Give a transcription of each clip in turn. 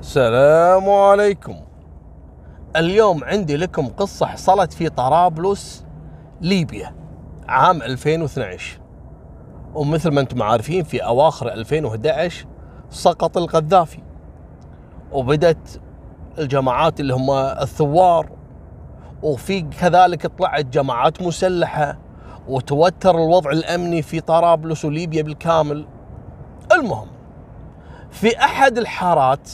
السلام عليكم. اليوم عندي لكم قصة حصلت في طرابلس ليبيا عام 2012 ومثل ما أنتم عارفين في أواخر 2011 سقط القذافي. وبدت الجماعات اللي هم الثوار وفي كذلك طلعت جماعات مسلحة وتوتر الوضع الأمني في طرابلس وليبيا بالكامل. المهم في أحد الحارات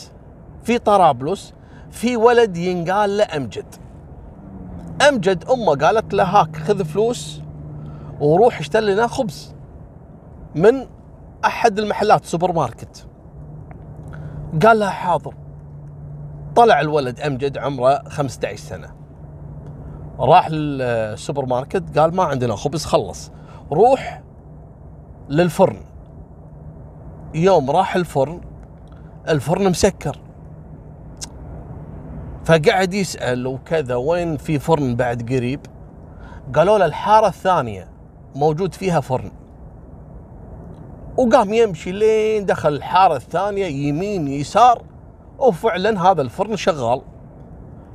في طرابلس في ولد ينقال له أمجد. أمجد أمه قالت له هاك خذ فلوس وروح اشتري لنا خبز من أحد المحلات سوبر ماركت. قال لها حاضر. طلع الولد أمجد عمره 15 سنة. راح للسوبر ماركت قال ما عندنا خبز خلص. روح للفرن. يوم راح الفرن الفرن مسكر. فقعد يسأل وكذا وين في فرن بعد قريب؟ قالوا له الحارة الثانية موجود فيها فرن. وقام يمشي لين دخل الحارة الثانية يمين يسار وفعلا هذا الفرن شغال.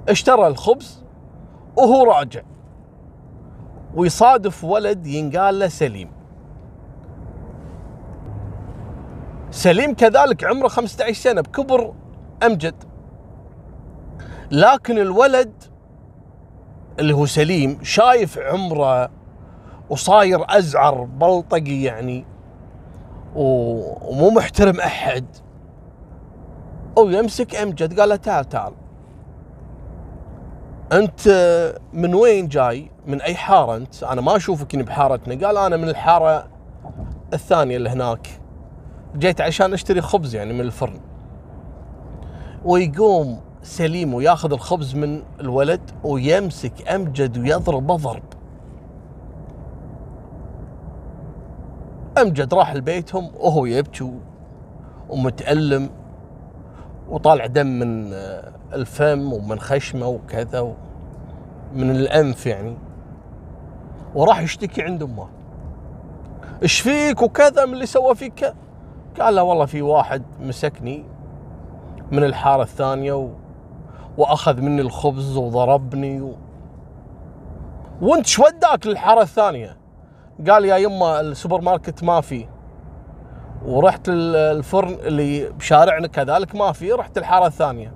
اشترى الخبز وهو راجع. ويصادف ولد ينقال له سليم. سليم كذلك عمره 15 سنة بكبر أمجد. لكن الولد اللي هو سليم شايف عمره وصاير أزعر بلطقي يعني ومو محترم أحد ويمسك أمجد قال له تعال تعال أنت من وين جاي؟ من أي حارة أنت؟ أنا ما أشوفك بحارتنا، قال أنا من الحارة الثانية اللي هناك. جيت عشان أشتري خبز يعني من الفرن. ويقوم سليم وياخذ الخبز من الولد ويمسك أمجد ويضربه ضرب. أمجد راح لبيتهم وهو يبكي ومتألم وطالع دم من الفم ومن خشمه وكذا من الأنف يعني. وراح يشتكي عند أمه. إيش فيك وكذا من اللي سوى فيك؟ قال له والله في واحد مسكني من الحارة الثانية و... وأخذ مني الخبز وضربني و... وانت شو وداك للحارة الثانية؟ قال يا يمه السوبر ماركت ما في. ورحت الفرن اللي بشارعنا كذلك ما في رحت الحارة الثانية.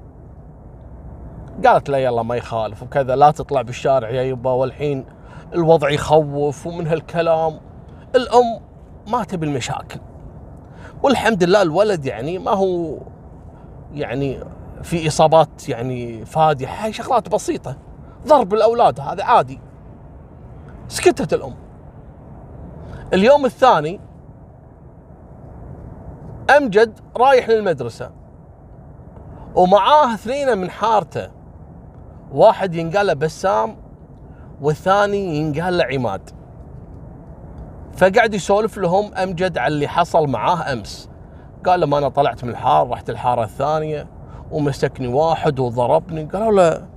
قالت لا يلا ما يخالف وكذا لا تطلع بالشارع يا يبا والحين الوضع يخوف ومن هالكلام. الأم ما تبي المشاكل. والحمد لله الولد يعني ما هو يعني في إصابات يعني فادحه شغلات بسيطة. ضرب الأولاد هذا عادي. سكتت الأم. اليوم الثاني أمجد رايح للمدرسة. ومعاه اثنين من حارته. واحد ينقال له بسام والثاني ينقال له عماد. فقعد يسولف لهم أمجد على اللي حصل معاه أمس. قال لهم أنا طلعت من الحارة رحت الحارة الثانية. ومسكني واحد وضربني. قالوا له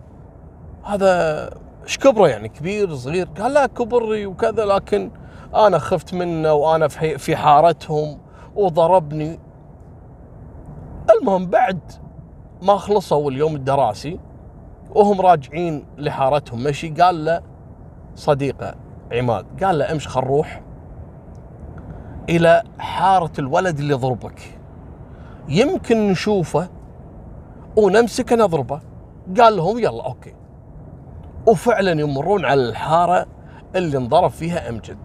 هذا إيش كبره يعني؟ كبير صغير. قال لا كبري وكذا لكن أنا خفت منه وأنا في حارتهم وضربني. المهم بعد ما خلصوا اليوم الدراسي وهم راجعين لحارتهم مشي قال له صديقه عماد قال له امش خل نروح إلى حارة الولد اللي ضربك يمكن نشوفه ونمسكه نضربه. قال لهم يلا أوكي. وفعلا يمرون على الحارة اللي انضرب فيها أمجد.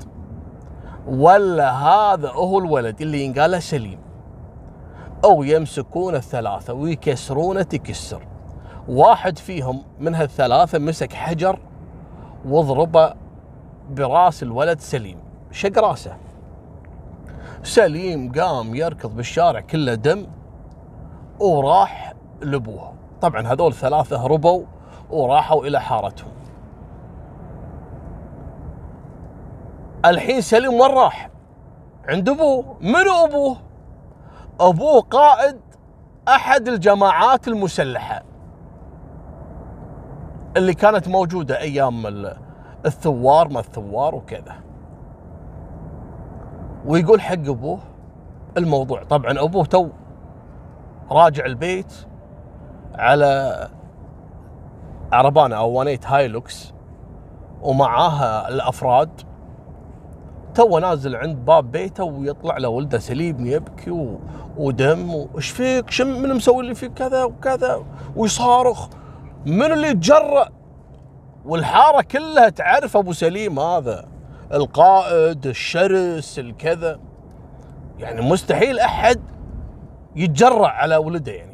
ولا هذا هو الولد اللي ينقال سليم. أو يمسكون الثلاثة ويكسرونه تكسر. واحد فيهم من هالثلاثة مسك حجر وضربه براس الولد سليم. شق راسه. سليم قام يركض بالشارع كله دم وراح لابوه طبعا هذول ثلاثة هربوا وراحوا إلى حارتهم. الحين سليم وين راح؟ عند أبوه. منو أبوه؟ أبوه قائد أحد الجماعات المسلحة اللي كانت موجودة أيام الثوار ما الثوار وكذا. ويقول حق أبوه الموضوع. طبعا أبوه تو راجع البيت على عربانة أو وانيت Hilux ومعاها الأفراد. تو نازل عند باب بيته ويطلع له ولده سليم يبكي و... ودم وش فيك؟ شم من مسوي لي فيك كذا وكذا؟ ويصارخ. من اللي تجرأ؟ والحارة كلها تعرف أبو سليم هذا. القائد الشرس الكذا. يعني مستحيل أحد يتجرأ على ولده يعني.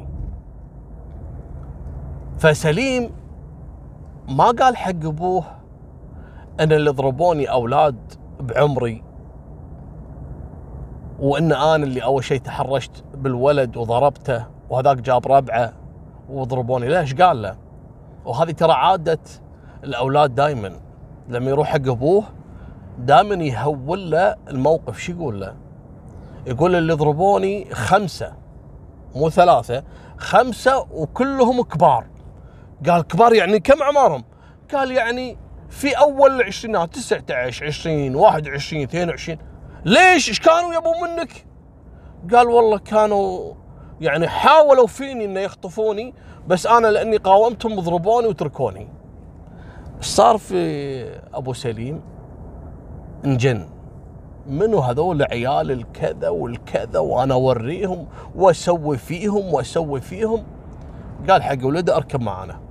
فسليم ما قال حق أبوه إن اللي ضربوني أولاد بعمري وإن أنا اللي أول شيء تحرشت بالولد وضربته وهذاك جاب ربعه وضربوني. ليش قال له؟ وهذه ترى عادة الأولاد دائما لما يروح حق أبوه دائما يهول له الموقف. شو يقول له؟ يقول اللي ضربوني خمسة مو ثلاثة خمسة وكلهم كبار. قال كبار يعني كم اعمارهم قال يعني في أول العشرينات 19 20 21 22 ليش؟ إيش كانوا يبون منك؟ قال والله كانوا يعني حاولوا فيني إنه يخطفوني بس أنا لأني قاومتهم ضربوني وتركوني صار في أبو سليم إنجن. منو هذول عيال الكذا والكذا وأنا أوريهم وأسوي فيهم وأسوي فيهم؟ قال حق ولده أركب معانا.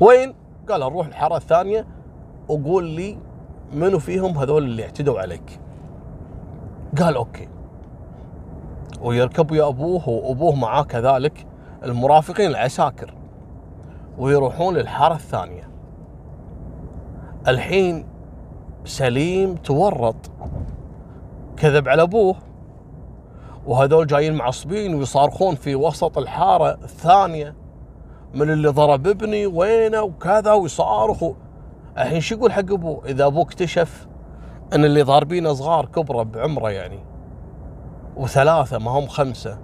وين؟ قال نروح الحارة الثانية وقول لي منو فيهم هذول اللي اعتدوا عليك. قال أوكي. ويركب ويا أبوه وأبوه معاه كذلك المرافقين العساكر ويروحون للحارة الثانية. الحين سليم تورط كذب على أبوه. وهذول جايين معصبين ويصارخون في وسط الحارة الثانية. من اللي ضرب ابني وينه وكذا ويصارخوا الحين شو يقول حق أبوه؟ إذا أبوه اكتشف إن اللي ضاربينه صغار كبرة بعمره يعني وثلاثة ما هم خمسة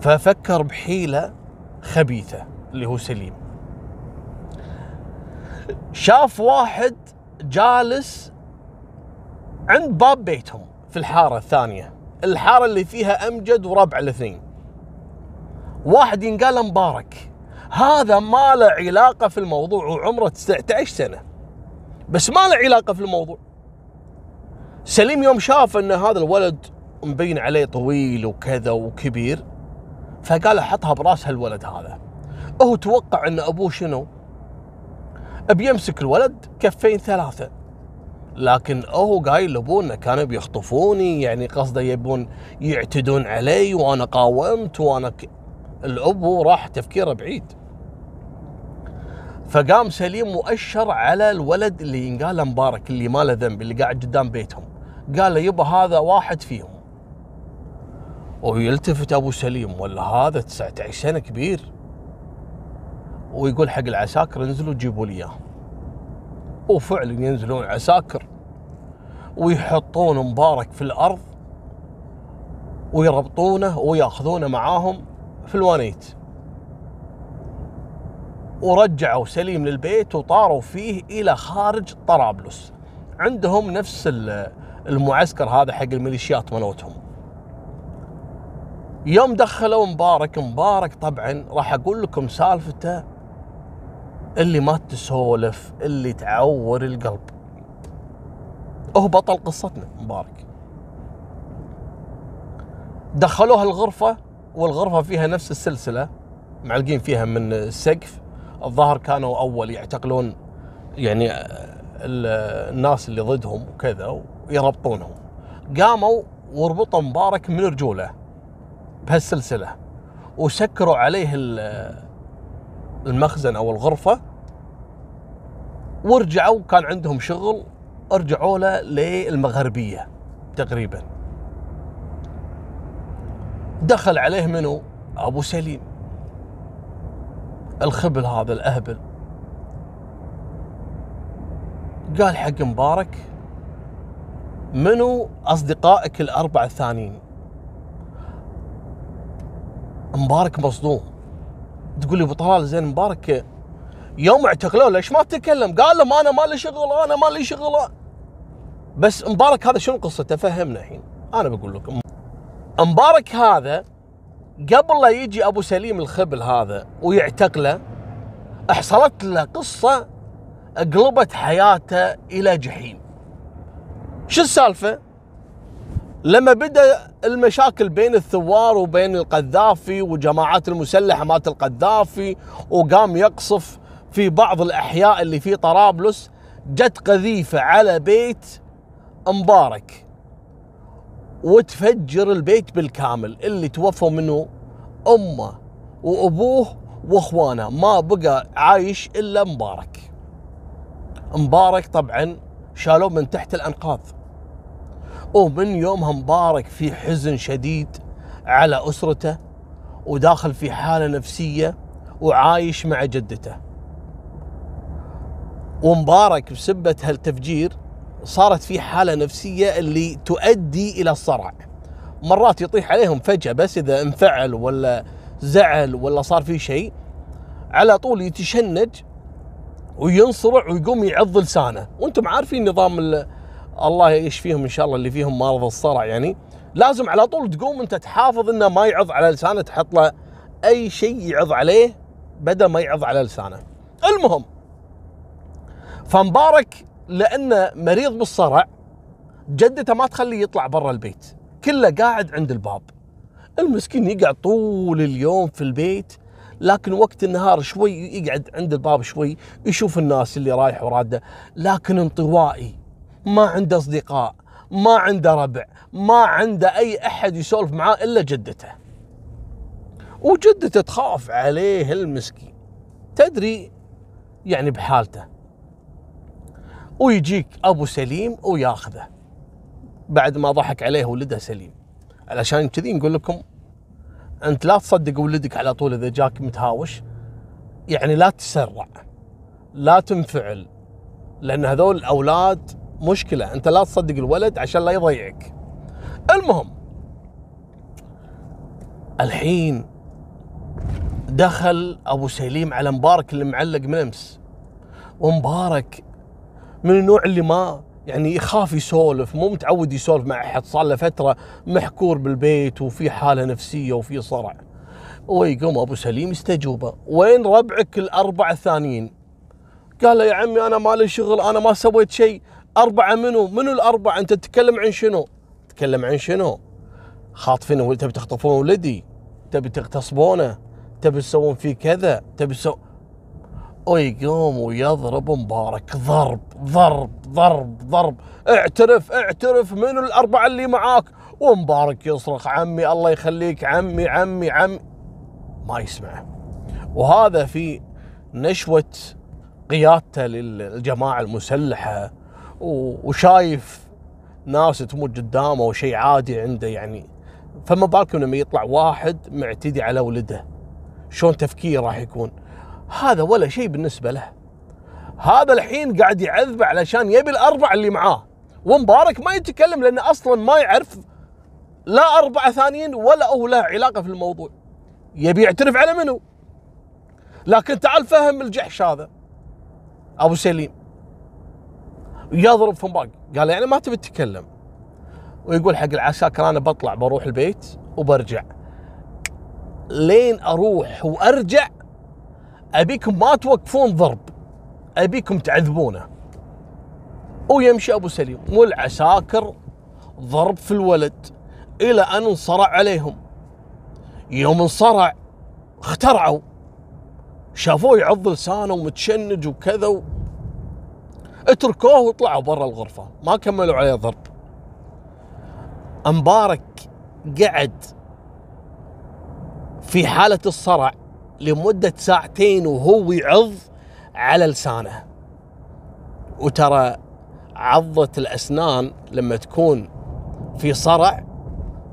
ففكر بحيلة خبيثة اللي هو سليم. شاف واحد جالس عند باب بيتهم في الحارة الثانية. الحارة اللي فيها أمجد وربع الاثنين واحد ينقال مبارك. هذا ما له علاقة في الموضوع وعمره 19 سنة. بس ما له علاقة في الموضوع. سليم يوم شاف إن هذا الولد مبين عليه طويل وكذا وكبير فقال احطها برأس هالولد هذا. هو توقع إن أبوه شنو؟ بيمسك الولد كفين ثلاثة. لكن هو قايل لأبوه كانوا بيخطفوني يعني قصده يبون يعتدون علي وأنا قاومت وأنا. الأبو راح تفكيره بعيد. فقام سليم مؤشر على الولد اللي ينقال مبارك اللي ما له ذنب اللي قاعد قدام بيتهم. قال له يبا هذا واحد فيهم. ويلتفت أبو سليم ولا هذا 19 سنة كبير. ويقول حق العساكر انزلوا جيبوا لي إياه. وفعلا ينزلون عساكر ويحطون مبارك في الأرض ويربطونه ويأخذونه معاهم. في الوانيت. ورجعوا سليم للبيت وطاروا فيه إلى خارج طرابلس. عندهم نفس المعسكر هذا حق الميليشيات مالتهم يوم دخلوا مبارك مبارك طبعا راح أقول لكم سالفته. اللي ما تسولف اللي تعور القلب. هو بطل قصتنا مبارك. دخلوها الغرفة. والغرفة فيها نفس السلسلة معلقين فيها من السقف الظاهر كانوا أول يعتقلون يعني الناس اللي ضدهم وكذا ويربطونهم. قاموا وربطوا مبارك من رجوله بهالسلسلة وسكروا عليه المخزن أو الغرفة ورجعوا كان عندهم شغل رجعوا له للمغربية تقريبا. دخل عليه منو؟ أبو سليم. الخبل هذا الأهبل. قال حق مبارك منو أصدقائك الاربعه الثانيين؟ مبارك مصدوم. تقول لي أبو طلال زين مبارك يوم اعتقلوه ليش ما تكلم؟ قال لهم أنا ما لي شغل أنا ما لي شغل. بس مبارك هذا شنو قصته؟ فهمنا الحين. أنا بقول لكم مبارك هذا قبل لا يجي أبو سليم الخبل هذا ويعتقله حصلت له قصة قلبت حياته إلى جحيم. شو السالفة؟ لما بدأ المشاكل بين الثوار وبين القذافي وجماعات المسلحة مالت القذافي وقام يقصف في بعض الأحياء اللي في طرابلس جت قذيفة على بيت مبارك. وتفجر البيت بالكامل. اللي توفوا منه أمه وأبوه وأخوانه. ما بقى عايش إلا مبارك. مبارك طبعا شالوه من تحت الأنقاض. ومن يومها مبارك في حزن شديد على أسرته وداخل في حالة نفسية وعايش مع جدته. ومبارك بسبه هالتفجير صارت في حالة نفسية اللي تؤدي إلى الصرع. مرات يطيح عليهم فجأة بس إذا انفعل ولا زعل ولا صار في شيء على طول يتشنج وينصرع ويقوم يعض لسانه. وأنتم عارفين نظام الله يشفيهم إن شاء الله اللي فيهم مرض الصرع يعني. لازم على طول تقوم أنت تحافظ إنه ما يعض على لسانه تحط له أي شيء يعض عليه بدل ما يعض على لسانه. المهم فمبارك لأنه مريض بالصرع جدته ما تخليه يطلع برا البيت كله قاعد عند الباب. المسكين يقعد طول اليوم في البيت لكن وقت النهار شوي يقعد عند الباب شوي يشوف الناس اللي رايح وراده. لكن انطوائي ما عنده أصدقاء ما عنده ربع ما عنده أي أحد يسولف معاه إلا جدته. وجدته تخاف عليه المسكين. تدري يعني بحالته ويجيك أبو سليم وياخذه. بعد ما ضحك عليه ولده سليم. علشان كذي نقول لكم أنت لا تصدق ولدك على طول إذا جاك متهاوش. يعني لا تسرع لا تنفعل لأن هذول الاولاد مشكلة. أنت لا تصدق الولد عشان لا يضيعك. المهم الحين دخل أبو سليم على مبارك اللي معلق من أمس. ومبارك من النوع اللي ما يعني يخاف يسولف مو متعود يسولف مع أحد. صار له فترة محكور بالبيت وفي حالة نفسية وفي صرع. ويقوم أبو سليم يستجوبه وين ربعك الاربعه الثانيين؟ قال له يا عمي أنا مالي شغل أنا ما سويت شيء. أربعة منو؟ منو الأربعة؟ أنت تتكلم عن شنو؟ تتكلم عن شنو؟ خاطفين تبي تخطفون ولدي؟ تبي تغتصبونه؟ تبي تسوون فيه كذا؟ تبي تسوون ويقوم ويضرب مبارك. ضرب ضرب ضرب ضرب. اعترف اعترف من الأربعة اللي معاك. ومبارك يصرخ عمي الله يخليك. عمي عمي عمي. ما يسمعه وهذا في نشوة قيادته للجماعة المسلحة. وشايف ناس تموت قدامه وشيء عادي عنده يعني. فما بالكم لما يطلع واحد معتدي على ولده؟ شلون تفكيره راح يكون؟ هذا ولا شيء بالنسبة له. هذا الحين قاعد يعذبه علشان يبي الاربع اللي معاه. ومبارك ما يتكلم لأنه أصلا ما يعرف لا أربعة ثانيين ولا هو له علاقة في الموضوع. يبي يعترف على منو؟ لكن تعال فهم الجحش هذا. أبو سليم. يضرب في مبارك. قال يعني ما تبي تتكلم. ويقول حق العساكر أنا بطلع بروح البيت وبرجع. لين أروح وأرجع أبيكم ما توقفون ضرب. أبيكم تعذبونه. ويمشي أبو سليم. والعساكر ضرب في الولد. إلى أن انصرع عليهم. يوم انصرع اخترعوا. شافوه يعض لسانه ومتشنج وكذا و... اتركوه وطلعوا برا الغرفة. ما كملوا عليه ضرب. مبارك قعد في حالة الصرع. لمدة ساعتين وهو يعض على لسانه. وترى عضة الأسنان لما تكون في صرع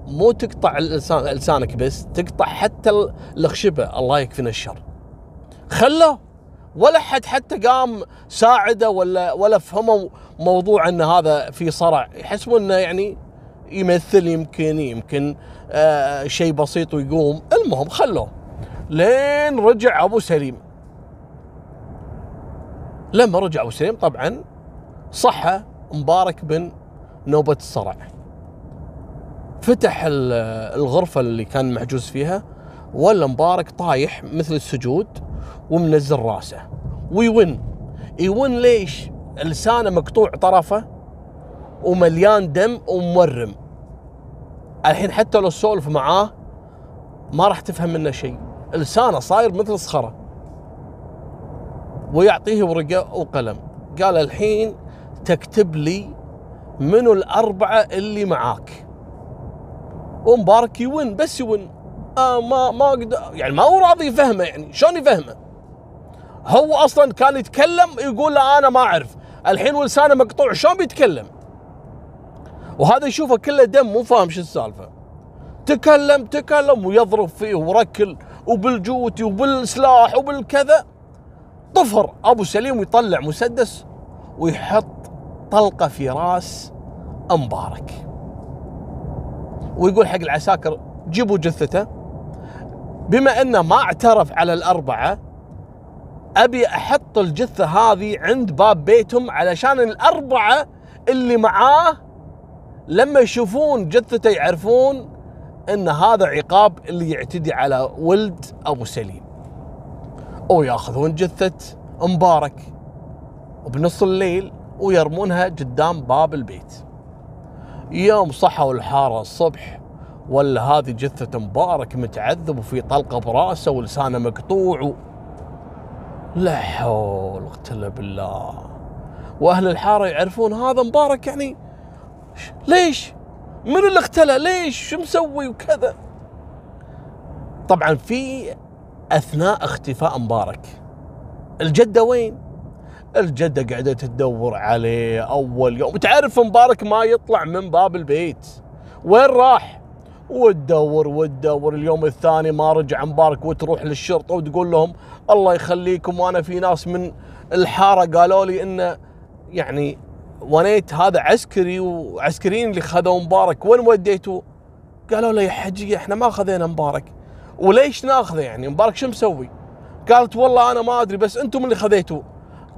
مو تقطع لسانك بس تقطع حتى الخشبة الله يكفينا الشر. خله ولا حد حتى قام ساعده ولا ولا فهموا موضوع إن هذا في صرع. يحسبون إنه يعني يمثل يمكن يمكن آه شيء بسيط ويقوم. المهم خلوه لين رجع أبو سليم. لما رجع أبو سليم طبعا صحى مبارك بن نوبة الصرع. فتح الغرفة اللي كان محجوز فيها ولا مبارك طايح مثل السجود ومنزل رأسه. ويون. يون ليش لسانه مقطوع طرفه ومليان دم ومورم. الحين حتى لو سولف معاه ما راح تفهم منه شيء. لسانه صاير مثل صخرة. ويعطيه ورقة وقلم. قال الحين تكتب لي منو الأربعة اللي معاك. ومبارك يون بس يون. آه ما ما أقدر يعني ما هو راضي يفهمه يعني شلون يفهمه؟ هو أصلا كان يتكلم يقول له أنا ما أعرف. الحين ولسانه مقطوع شلون بيتكلم؟ وهذا يشوفه كله دم مو فاهم شو السالفة. تكلم تكلم ويضرب فيه وركل. وبالجوتي وبالسلاح وبالكذا طفر أبو سليم ويطلع مسدس ويحط طلقة في راس مبارك ويقول حق العساكر جيبوا جثته. بما أنه ما اعترف على الأربعة أبي أحط الجثة هذه عند باب بيتهم علشان الأربعة اللي معاه لما يشوفون جثته يعرفون إن هذا عقاب اللي يعتدي على ولد أبو سليم. وياخذون جثة مبارك وبنص الليل ويرمونها قدام باب البيت. يوم صحوا الحارة الصبح ولا هذه جثة مبارك متعذب وفي طلقة براسه ولسانه مقطوع. و... لا حول ولا بالله. وأهل الحارة يعرفون هذا مبارك يعني ليش؟ من اللي اقتله؟ ليش؟ شو مسوي وكذا؟ طبعا في أثناء اختفاء مبارك الجدة وين؟ الجدة قاعدة تدور عليه أول يوم تعرف مبارك ما يطلع من باب البيت وين راح؟ وتدور وتدور اليوم الثاني ما رجع مبارك وتروح للشرطة وتقول لهم الله يخليكم وأنا في ناس من الحارة قالوا لي إنه يعني ونيت هذا عسكري وعسكريين اللي خذوا مبارك. وين وديتوا؟ قالوا له يا حجي إحنا ما خذينا مبارك. وليش ناخذه يعني؟ مبارك شو مسوي؟ قالت والله أنا ما أدري بس أنتم اللي خذيتوه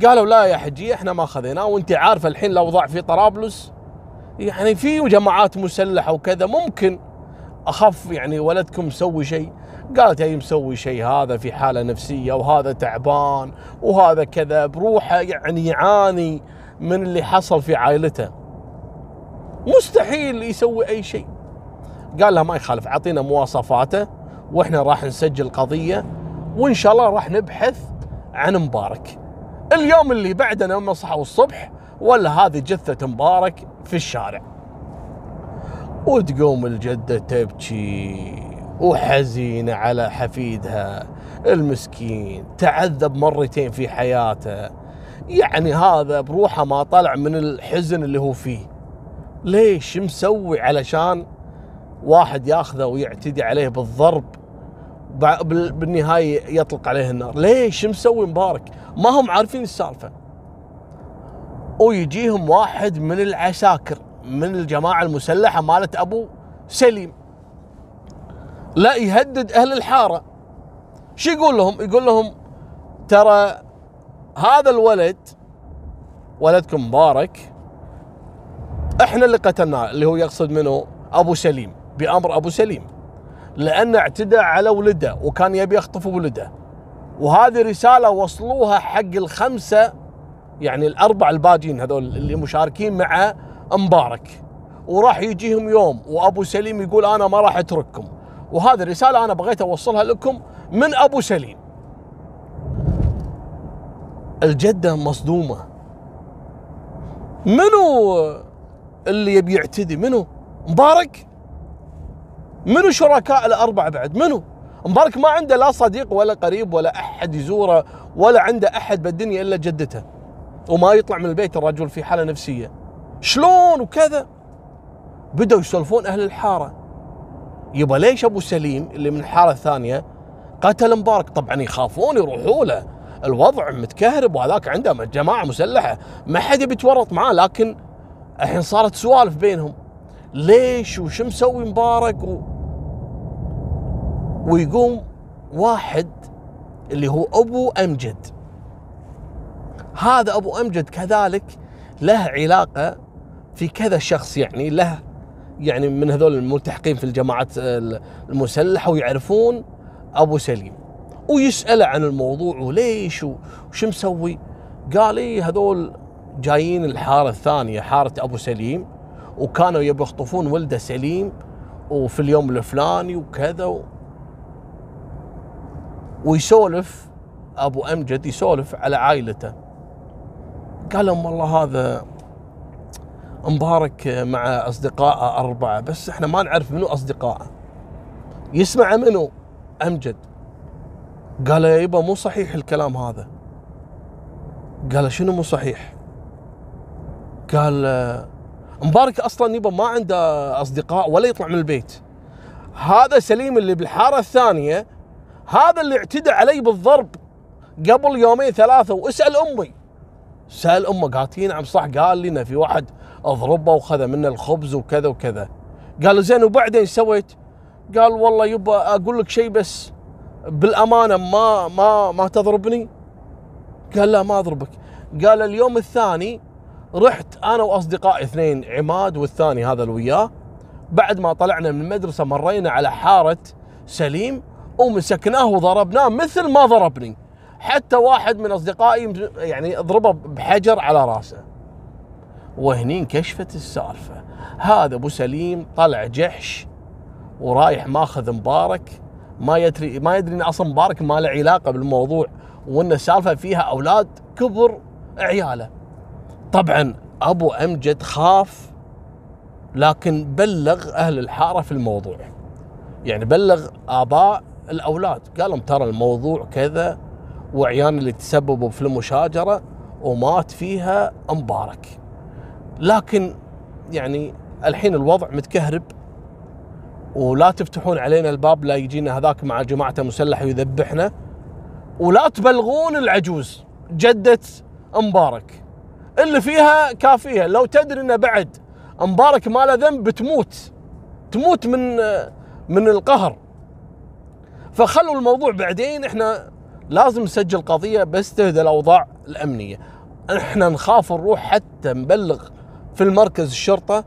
قالوا لا يا حجي إحنا ما خذيناه وأنت عارفه الحين الاوضاع في طرابلس يعني في جماعات مسلحة وكذا ممكن اخف يعني ولدكم مسوي شيء. قالت هي مسوي شيء؟ هذا في حالة نفسية وهذا تعبان وهذا كذا بروحه يعني يعاني. من اللي حصل في عائلته. مستحيل يسوي أي شيء. قال لها ما يخالف أعطينا مواصفاته وإحنا راح نسجل قضية وإن شاء الله راح نبحث عن مبارك. اليوم اللي بعده لما صحوا الصبح ولا هذه جثة مبارك في الشارع. وتقوم الجدة تبكي وحزينة على حفيدها. المسكين تعذب مرتين في حياته. يعني هذا بروحه ما طلع من الحزن اللي هو فيه. ليش مسوي علشان واحد ياخذه ويعتدي عليه بالضرب بالنهاية يطلق عليه النار؟ ليش مسوي مبارك؟ ما هم عارفين السالفة. ويجيهم واحد من العساكر من الجماعة المسلحة مالت أبو سليم. لا يهدد أهل الحارة. شو يقول لهم؟ يقول لهم ترى هذا الولد ولدكم مبارك. إحنا اللي قتلناه اللي هو يقصد منه أبو سليم بأمر أبو سليم. لأنه اعتدى على ولده وكان يبي يخطف ولده. وهذه رسالة وصلوها حق الخمسة يعني الأربع الباجين هذول اللي مشاركين مع مبارك. وراح يجيهم يوم وأبو سليم يقول أنا ما راح أترككم. وهذه الرساله أنا بغيت أوصلها لكم من أبو سليم. الجدة مصدومة. منو اللي يبي يعتدي؟ منو؟ مبارك؟ منو شركاء الأربعة بعد؟ منو؟ مبارك ما عنده لا صديق ولا قريب ولا أحد يزوره ولا عنده أحد بالدنيا إلا جدته. وما يطلع من البيت الرجل في حالة نفسية. شلون وكذا؟ بدأوا يسولفون أهل الحارة. يبا ليش أبو سليم اللي من الحارة الثانية قتل مبارك؟ طبعا يخافون يروحوا له. الوضع متكهرب وهذاك عنده جماعة مسلحة. ما حد يبي يتورط معاه لكن الحين صارت سوالف بينهم. ليش وش مسوي مبارك؟ و... ويقوم واحد اللي هو أبو أمجد. هذا أبو أمجد كذلك له علاقة في كذا شخص يعني له يعني من هذول الملتحقين في الجماعات المسلحة ويعرفون أبو سليم. ويساله عن الموضوع وليش وش مسوي؟ قال لي هذول جايين الحارة الثانية حارة أبو سليم وكانوا يبي يخطفون ولده سليم وفي اليوم الفلاني وكذا و... ويسولف أبو أمجد يسولف على عائلته. قال لهم والله هذا مبارك مع أصدقائه أربعة بس إحنا ما نعرف منو أصدقائه. يسمع منو؟ أمجد. قال يا يبا مو صحيح الكلام هذا. قال شنو مو صحيح؟ قال مبارك أصلا يبا ما عنده أصدقاء ولا يطلع من البيت. هذا سليم اللي بالحارة الثانية هذا اللي اعتدى علي بالضرب قبل يومين ثلاثة واسأل أمي. سأل أمه قالت نعم صح قال لي إنه في واحد أضربه وخذ منه الخبز وكذا وكذا. قال زين وبعدين سويت؟ قال والله يبا أقول لك شيء بس. بالأمانة ما ما ما تضربني؟ قال لا ما أضربك. قال اليوم الثاني رحت أنا وأصدقائي اثنين عماد والثاني هذا اللي وياه. بعد ما طلعنا من المدرسة مرينا على حارة سليم ومسكناه وضربناه مثل ما ضربني. حتى واحد من أصدقائي يعني ضربه بحجر على راسه. وهني انكشفت السالفة. هذا أبو سليم طلع جحش ورايح ماخذ مبارك. ما يدري ما يدري إن أصلا مبارك ما له علاقة بالموضوع وان السالفه فيها أولاد كبر عياله. طبعا أبو أمجد خاف لكن بلغ أهل الحارة في الموضوع. يعني بلغ آباء الأولاد. قال لهم ترى الموضوع كذا وعيان اللي تسببوا في المشاجرة ومات فيها مبارك. لكن يعني الحين الوضع متكهرب. ولا تفتحون علينا الباب لا يجينا هذاك مع جماعته مسلح ويذبحنا. ولا تبلغون العجوز جدة مبارك اللي فيها كافية لو تدري إنه بعد مبارك ما له ذنب بتموت تموت من من القهر. فخلوا الموضوع بعدين إحنا لازم نسجل قضية بس تهدى الأوضاع الأمنية. إحنا نخاف نروح حتى نبلغ في المركز الشرطة.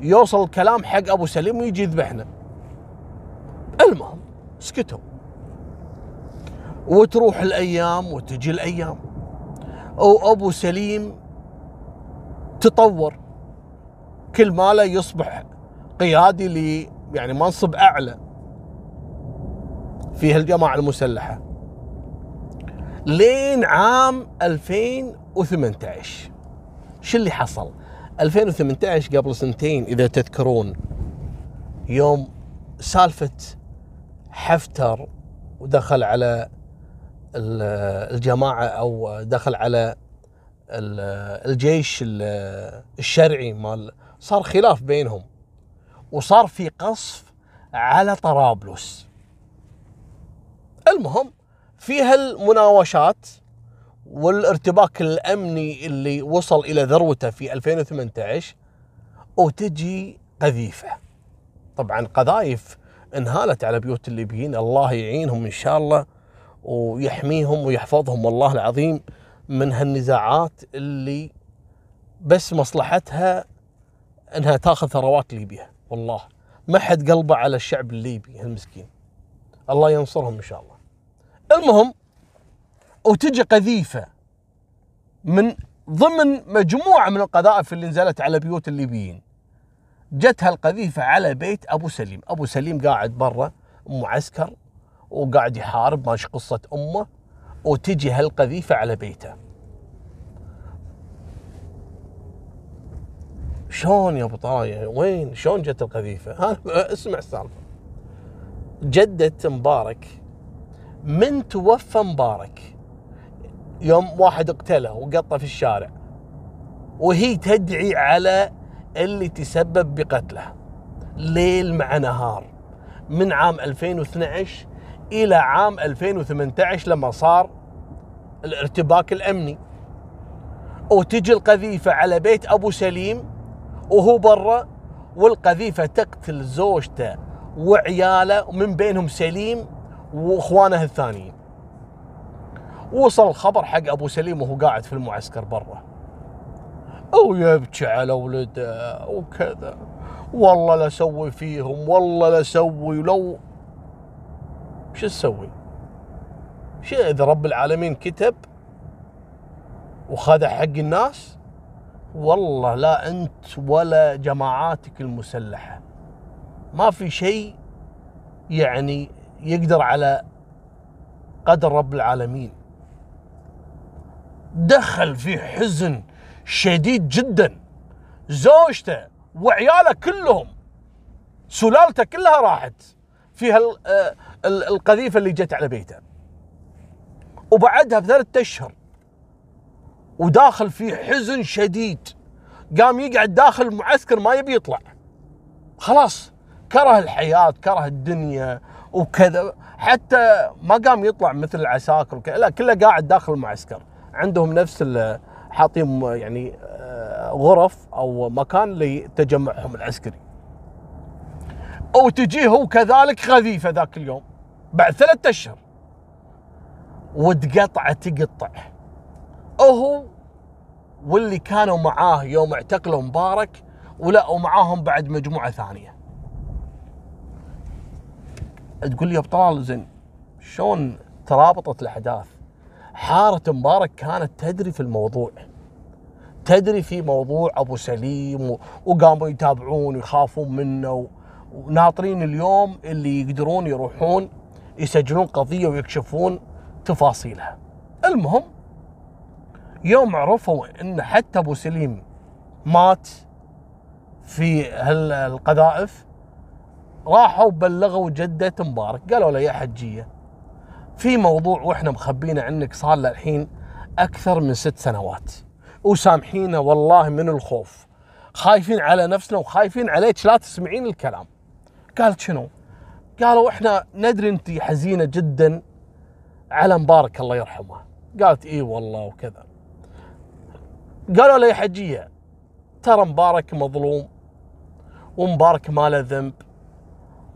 يوصل الكلام حق أبو سليم ويجي يذبحنا. المهم سكتوا وتروح الأيام وتجي الأيام. أو ابو سليم تطور. كل ماله يصبح قيادي ل يعني منصب أعلى في هالجماعة المسلحة. لين عام 2018 شو اللي حصل؟ 2018 قبل سنتين إذا تذكرون يوم سالفة حفتر ودخل على الجماعة أو دخل على الجيش الشرعي مال صار خلاف بينهم وصار في قصف على طرابلس. المهم في هالمناوشات والارتباك الأمني اللي وصل إلى ذروته في 2018 وتجي قذيفة. طبعا قذايف انهالت على بيوت الليبيين الله يعينهم إن شاء الله ويحميهم ويحفظهم والله العظيم من هالنزاعات اللي بس مصلحتها إنها تاخذ ثروات ليبيا. والله ما حد قلبه على الشعب الليبي المسكين الله ينصرهم إن شاء الله. المهم وتجي قذيفة من ضمن مجموعة من القذائف اللي نزلت على بيوت الليبيين جت هالقذيفه على بيت أبو سليم، أبو سليم قاعد برا معسكر وقاعد يحارب ماشي قصة أمه وتجي هالقذيفة على بيته. شلون يا أبو طاية وين شلون جت القذيفة؟ اسمع السالفة. جدة مبارك من توفى مبارك يوم واحد اقتله وقطه في الشارع. وهي تدعي على اللي تسبب بقتله. ليل مع نهار. من عام 2012 إلى عام 2018 لما صار الارتباك الأمني. وتجي القذيفة على بيت أبو سليم وهو برا والقذيفة تقتل زوجته وعياله ومن بينهم سليم وإخوانه الثانيين. وصل الخبر حق أبو سليم وهو قاعد في المعسكر برا. ويبكي على ولده وكذا والله لا أسوي فيهم والله لا أسوي. لو شو تسوي؟ شيء إذا رب العالمين كتب وخذ حق الناس؟ والله لا أنت ولا جماعاتك المسلحة. ما في شيء يعني يقدر على قدر رب العالمين. دخل في حزن شديد جدا. زوجته وعياله كلهم سلالته كلها راحت في آه، القذيفة اللي جت على بيته. وبعدها بثلاثة أشهر وداخل في حزن شديد. قام يقعد داخل المعسكر ما يبي يطلع. خلاص كره الحياة كره الدنيا وكذا. حتى ما قام يطلع مثل العساكر وكذا لا كله قاعد داخل المعسكر. عندهم نفس حاطين يعني آه، غرف أو مكان لتجمعهم العسكري. وتجيه هو كذلك خفيفة ذاك اليوم بعد ثلاثة أشهر وتقطع تقطع. هو واللي كانوا معاه يوم اعتقلوا مبارك ولا ومعاهم بعد مجموعة ثانية. تقول لي يا ابطال زين شلون ترابطت الأحداث؟ حارة مبارك كانت تدري في الموضوع تدري في موضوع أبو سليم وقاموا يتابعون ويخافون منه وناطرين اليوم اللي يقدرون يروحون يسجلون قضية ويكشفون تفاصيلها. المهم يوم عرفوا إن حتى أبو سليم مات في هالقذائف راحوا بلغوا جدة مبارك قالوا له يا حجية في موضوع وإحنا مخبينه عنك صار له الحين أكثر من ست سنوات. وسامحينا والله من الخوف. خايفين على نفسنا وخايفين عليك لا تسمعين الكلام. قالت شنو؟ قالوا إحنا ندري أنت حزينة جدا على مبارك الله يرحمه. قالت إي والله وكذا. قالوا له يا حجية ترى مبارك مظلوم ومبارك ما له ذنب.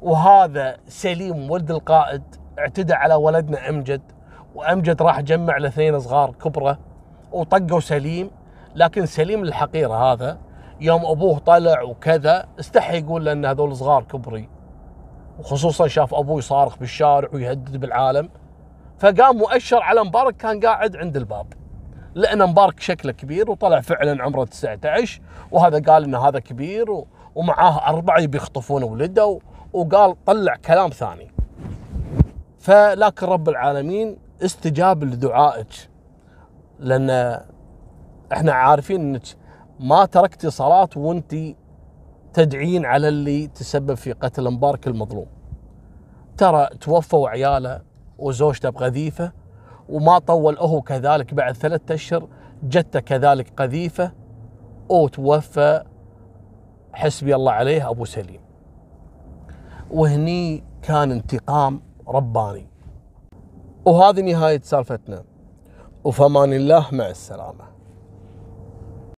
وهذا سليم ولد القائد. اعتدى على ولدنا أمجد وأمجد راح جمع لاثنين صغار كبرة وطقوا سليم لكن سليم الحقيرة هذا يوم أبوه طلع وكذا استحي يقول له إن هذول صغار كبري. وخصوصا شاف ابوه يصارخ بالشارع ويهدد بالعالم. فقام مؤشر على مبارك كان قاعد عند الباب. لأن مبارك شكله كبير وطلع فعلا عمره 19 وهذا قال إن هذا كبير ومعاه أربعة يبي يخطفون ولده وقال طلع كلام ثاني. فلكن رب العالمين استجاب لدعائك. لأن إحنا عارفين إنك ما تركتي صلاة وأنت تدعين على اللي تسبب في قتل مبارك المظلوم. ترى توفوا عياله وزوجته بقذيفة وما طول هو كذلك بعد ثلاثة أشهر جته كذلك قذيفة وتوفى حسبي الله عليه أبو سليم. وهني كان انتقام رباني. وهذه نهاية سالفتنا. وفمان الله مع السلامة.